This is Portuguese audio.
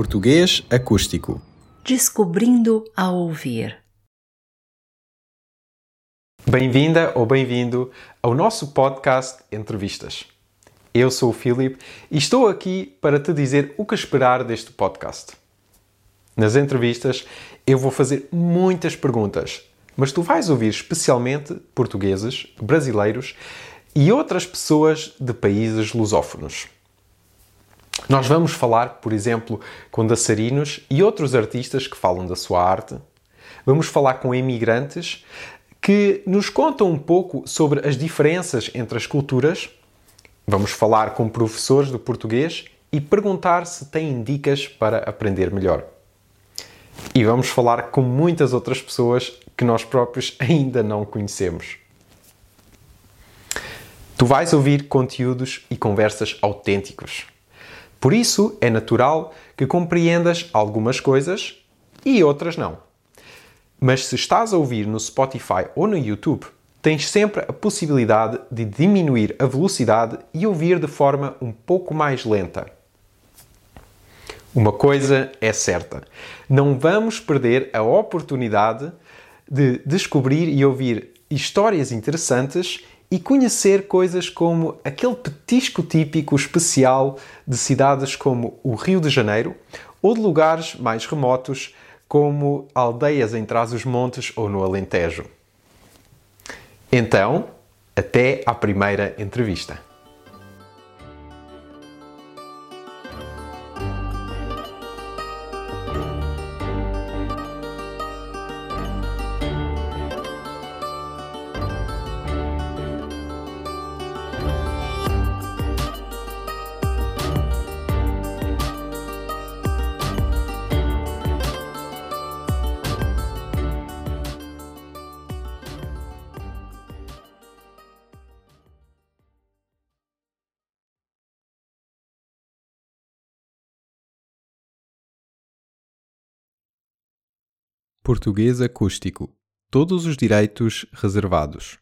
Português acústico. Descobrindo a ouvir. Bem-vinda ou bem-vindo ao nosso podcast Entrevistas. Eu sou o Filipe e estou aqui para te dizer o que esperar deste podcast. Nas entrevistas eu vou fazer muitas perguntas, mas tu vais ouvir especialmente portugueses, brasileiros e outras pessoas de países lusófonos. Nós vamos falar, por exemplo, com dançarinos e outros artistas que falam da sua arte. Vamos falar com imigrantes que nos contam um pouco sobre as diferenças entre as culturas. Vamos falar com professores de português e perguntar se têm dicas para aprender melhor. E vamos falar com muitas outras pessoas que nós próprios ainda não conhecemos. Tu vais ouvir conteúdos e conversas autênticos. Por isso, é natural que compreendas algumas coisas e outras não. Mas se estás a ouvir no Spotify ou no YouTube, tens sempre a possibilidade de diminuir a velocidade e ouvir de forma um pouco mais lenta. Uma coisa é certa: não vamos perder a oportunidade de descobrir e ouvir histórias interessantes e conhecer coisas como aquele petisco típico especial de cidades como o Rio de Janeiro ou de lugares mais remotos como aldeias em Trás-os-Montes ou no Alentejo. Então, até à primeira entrevista. Português acústico. Todos os direitos reservados.